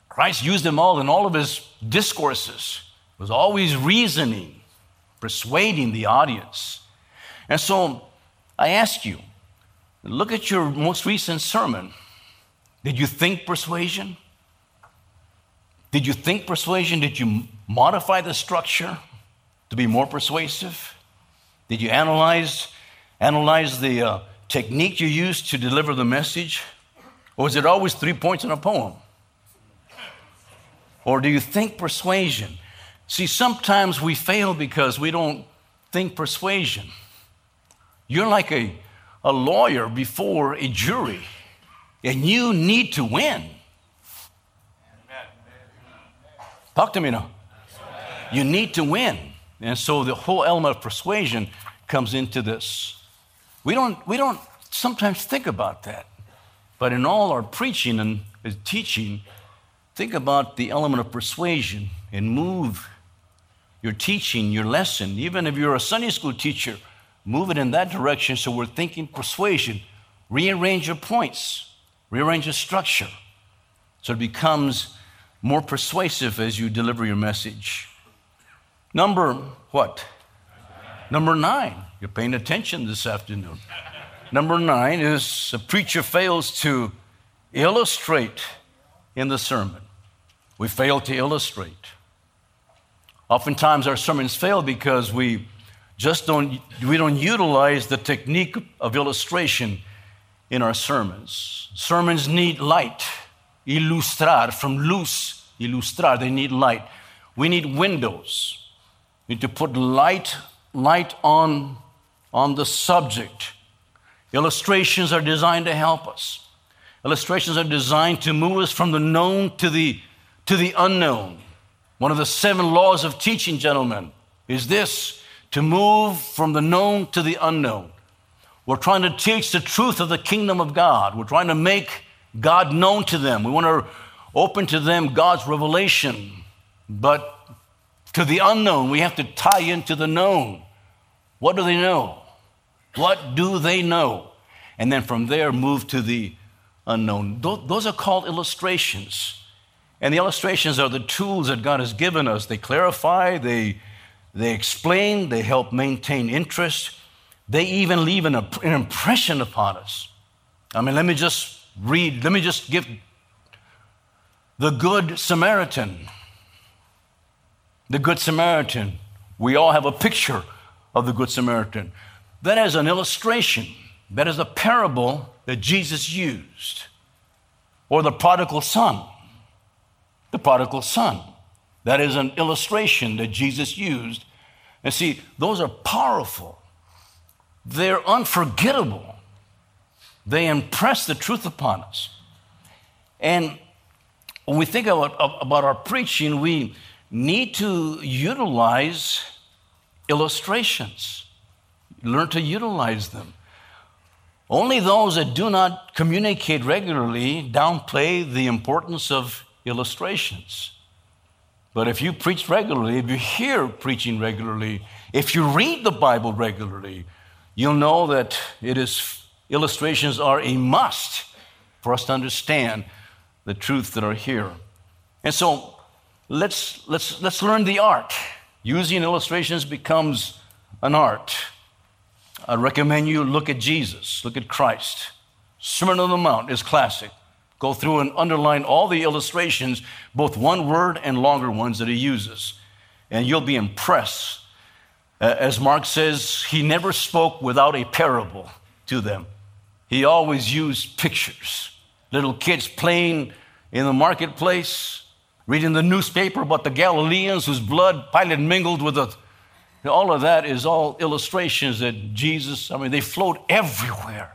Christ used them all in all of his discourses, was always reasoning, persuading the audience. And so I ask you, look at your most recent sermon. Did you think persuasion? Did you think persuasion? Did you modify the structure to be more persuasive? Did you analyze, analyze the uh, technique you used to deliver the message? Or was it always three points in a poem? Or do you think persuasion? See, sometimes we fail because we don't think persuasion. You're like a, a lawyer before a jury, and you need to win. Talk to me now. You need to win. And so the whole element of persuasion comes into this. We don't, we don't sometimes think about that. But in all our preaching and teaching, Think about the element of persuasion and move your teaching, your lesson. Even if you're a Sunday school teacher, move it in that direction so we're thinking persuasion. Rearrange your points, rearrange your structure so it becomes more persuasive as you deliver your message. Number what? Number nine. You're paying attention this afternoon. Number nine is a preacher fails to illustrate in the sermon. We fail to illustrate. Oftentimes our sermons fail because we just don't we don't utilize the technique of illustration in our sermons. Sermons need light. Illustrar from luz, illustrar, they need light. We need windows. Need to put light light on on the subject. Illustrations are designed to help us. Illustrations are designed to move us from the known to the, to the unknown. One of the seven laws of teaching, gentlemen, is this to move from the known to the unknown. We're trying to teach the truth of the kingdom of God. We're trying to make God known to them. We want to open to them God's revelation. But to the unknown, we have to tie into the known. What do they know? What do they know? And then from there, move to the unknown. Those are called illustrations. And the illustrations are the tools that God has given us. They clarify, they, they explain, they help maintain interest. They even leave an, an impression upon us. I mean, let me just read, let me just give the Good Samaritan. The Good Samaritan. We all have a picture of the Good Samaritan. That is an illustration, that is a parable that Jesus used, or the prodigal son. The prodigal son. That is an illustration that Jesus used. And see, those are powerful, they're unforgettable, they impress the truth upon us. And when we think about, about our preaching, we need to utilize illustrations, learn to utilize them. Only those that do not communicate regularly downplay the importance of illustrations. But if you preach regularly, if you hear preaching regularly, if you read the Bible regularly, you'll know that it is illustrations are a must for us to understand the truths that are here. And so let's let's let's learn the art. Using illustrations becomes an art. I recommend you look at Jesus, look at Christ. Sermon on the Mount is classic. Go through and underline all the illustrations, both one word and longer ones that he uses, and you'll be impressed. As Mark says, he never spoke without a parable to them. He always used pictures. Little kids playing in the marketplace, reading the newspaper about the Galileans whose blood Pilate mingled with the All of that is all illustrations that Jesus, I mean, they float everywhere.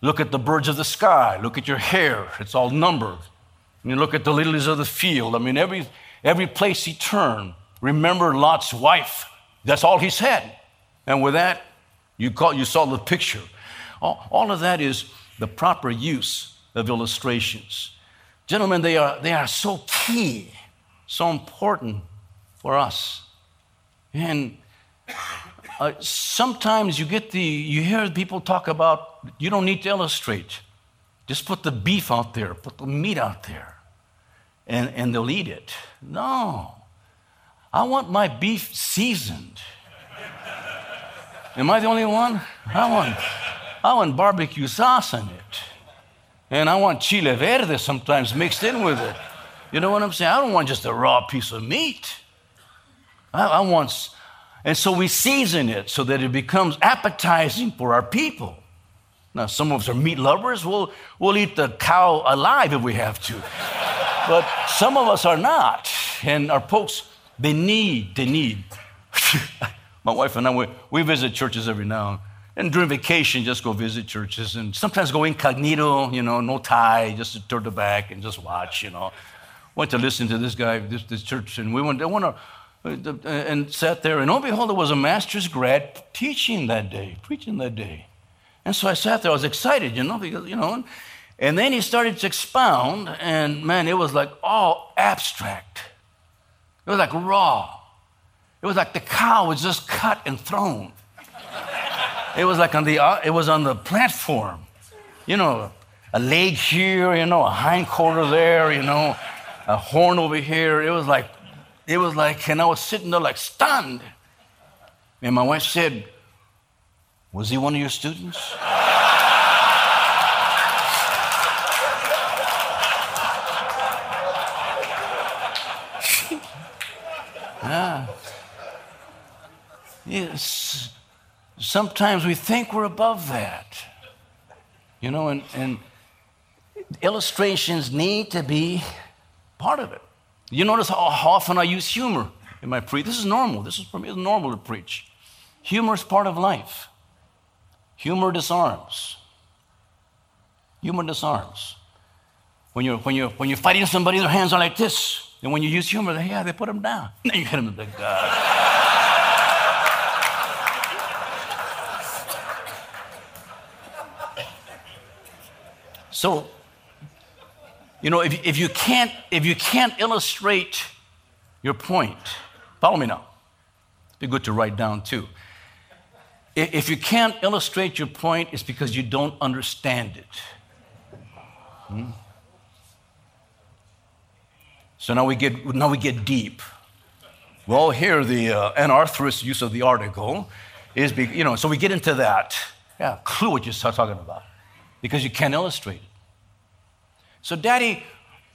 Look at the birds of the sky. Look at your hair. It's all numbered. And you look at the lilies of the field. I mean, every, every place he turned. Remember Lot's wife. That's all he said. And with that, you, call, you saw the picture. All, all of that is the proper use of illustrations. Gentlemen, they are, they are so key, so important for us. And uh, sometimes you get the, you hear people talk about, you don't need to illustrate. Just put the beef out there, put the meat out there, and, and they'll eat it. No. I want my beef seasoned. Am I the only one? I want, I want barbecue sauce in it. And I want chile verde sometimes mixed in with it. You know what I'm saying? I don't want just a raw piece of meat. I, I want, and so we season it so that it becomes appetizing for our people. Now, some of us are meat lovers. We'll, we'll eat the cow alive if we have to. but some of us are not. And our folks, they need, they need. [LAUGHS] My wife and I, we, we visit churches every now and during vacation, just go visit churches and sometimes go incognito, you know, no tie, just to turn the back and just watch, you know. Went to listen to this guy, this, this church, and we went, I went to, and sat there, and oh, behold, there was a master's grad teaching that day, preaching that day. And so I sat there, I was excited, you know, because, you know, and, and then he started to expound, and man, it was like all abstract. It was like raw. It was like the cow was just cut and thrown. It was like on the, uh, it was on the platform. You know, a leg here, you know, a hind quarter there, you know, a horn over here. It was like, it was like, and I was sitting there like stunned. And my wife said, Was he one of your students? [LAUGHS] yeah. Yes sometimes we think we're above that. You know, and, and illustrations need to be part of it. You notice how often I use humor in my preach. This is normal. This is for me, it's normal to preach. Humor is part of life. Humor disarms. Humor disarms. When you're, when, you're, when you're fighting somebody, their hands are like this. And when you use humor, they, yeah, they put them down. Then [LAUGHS] you hit them with the God. So, you know, if, if, you can't, if you can't illustrate your point, follow me now. It'd be good to write down too. If you can't illustrate your point, it's because you don't understand it. Hmm? So now we get now we get deep. Well, here the uh, anarthrous use of the article is, be, you know, so we get into that. Yeah, clue what you're talking about because you can't illustrate it. So, Daddy,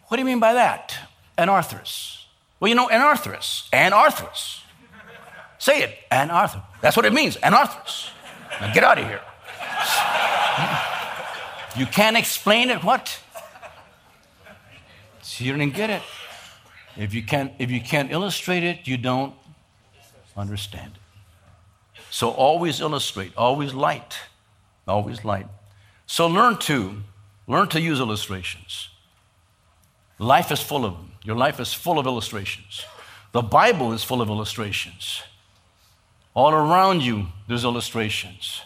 what do you mean by that? Anarthrous. Well, you know, anarthrous. Anarthrous. Say it, anarthrous. That's what it means, anarthrous. Now get out of here. You can't explain it, what? So you didn't get it. If you can't, if you can't illustrate it, you don't understand it. So always illustrate, always light, always light. So learn to Learn to use illustrations. Life is full of them. Your life is full of illustrations. The Bible is full of illustrations. All around you, there's illustrations.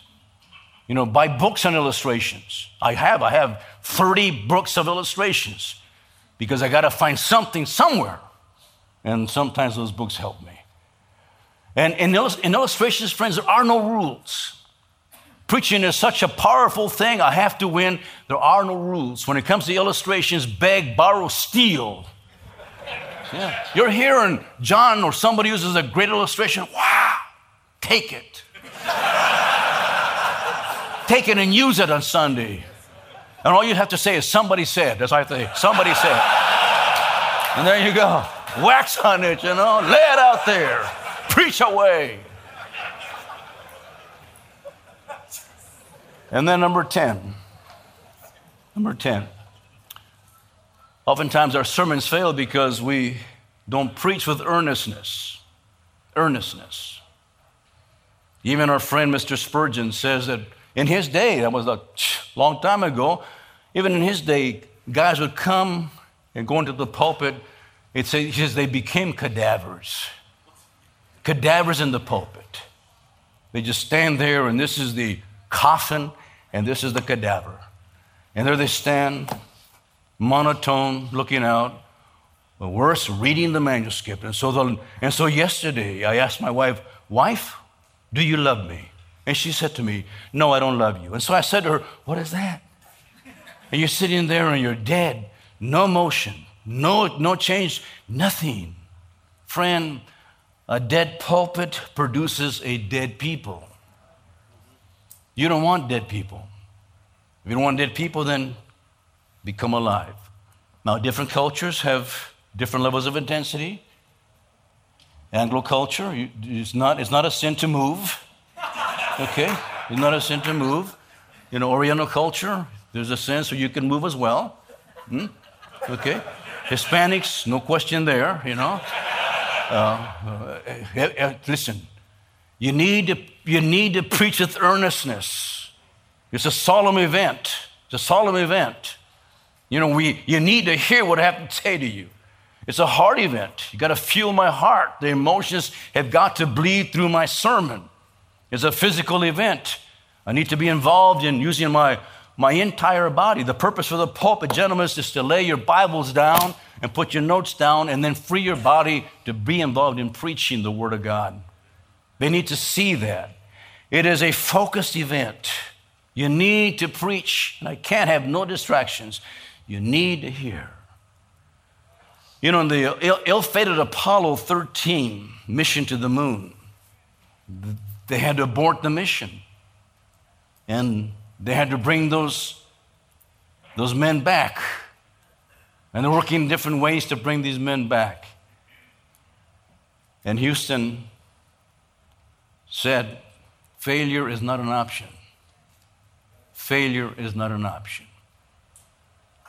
You know, buy books on illustrations. I have, I have 30 books of illustrations because I got to find something somewhere. And sometimes those books help me. And in, in illustrations, friends, there are no rules. Preaching is such a powerful thing. I have to win. There are no rules. When it comes to illustrations, beg, borrow, steal. Yeah. You're hearing John or somebody uses a great illustration. Wow, take it. take it and use it on Sunday. And all you have to say is, somebody said. That's all I say. Somebody said. And there you go. Wax on it, you know. Lay it out there. Preach away. And then number 10. Number 10. Oftentimes our sermons fail because we don't preach with earnestness. Earnestness. Even our friend Mr. Spurgeon says that in his day, that was a long time ago, even in his day, guys would come and go into the pulpit. It says they became cadavers. Cadavers in the pulpit. They just stand there, and this is the coffin, and this is the cadaver. And there they stand, monotone, looking out. But worse, reading the manuscript. And so, the, and so yesterday, I asked my wife, Wife, do you love me? And she said to me, No, I don't love you. And so I said to her, What is that? And you're sitting there and you're dead, no motion, no, no change, nothing. Friend, a dead pulpit produces a dead people. You don't want dead people. If you don't want dead people, then become alive. Now, different cultures have different levels of intensity. Anglo culture, it's not, it's not a sin to move. Okay? It's not a sin to move. Know, Oriental culture, there's a sense where you can move as well. Hmm? Okay? Hispanics, no question there, you know. Uh, uh, uh, listen, you need, to, you need to preach with earnestness. It's a solemn event. It's a solemn event. You know, we, you need to hear what I have to say to you. It's a heart event. You got to fuel my heart. The emotions have got to bleed through my sermon. It's a physical event. I need to be involved in using my, my entire body. The purpose for the pulpit, gentlemen, is to lay your Bibles down and put your notes down and then free your body to be involved in preaching the Word of God. They need to see that. It is a focused event. You need to preach, and I can't have no distractions. You need to hear. You know, in the ill fated Apollo 13 mission to the moon, they had to abort the mission. And they had to bring those, those men back. And they're working different ways to bring these men back. And Houston said, Failure is not an option. Failure is not an option.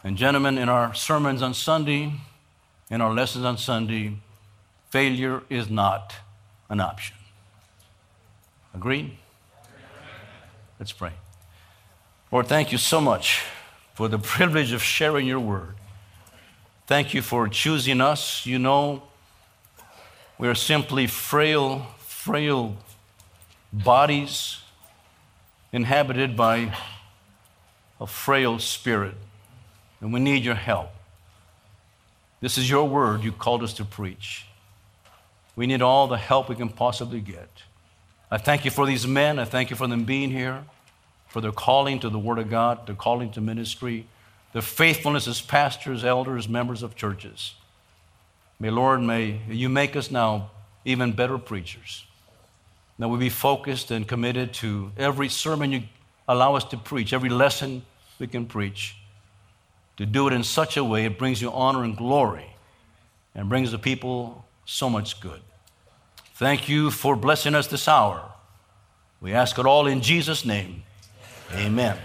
And, gentlemen, in our sermons on Sunday, in our lessons on Sunday, failure is not an option. Agreed? Let's pray. Lord, thank you so much for the [LAUGHS] privilege of sharing your word. Thank you for choosing us. You know, we are simply frail, frail bodies inhabited by a frail spirit, and we need your help. This is your word you called us to preach. We need all the help we can possibly get. I thank you for these men. I thank you for them being here, for their calling to the Word of God, their calling to ministry, their faithfulness as pastors, elders, members of churches. May, Lord, may you make us now even better preachers. That we be focused and committed to every sermon you allow us to preach, every lesson we can preach, to do it in such a way it brings you honor and glory and brings the people so much good. Thank you for blessing us this hour. We ask it all in Jesus' name. Amen.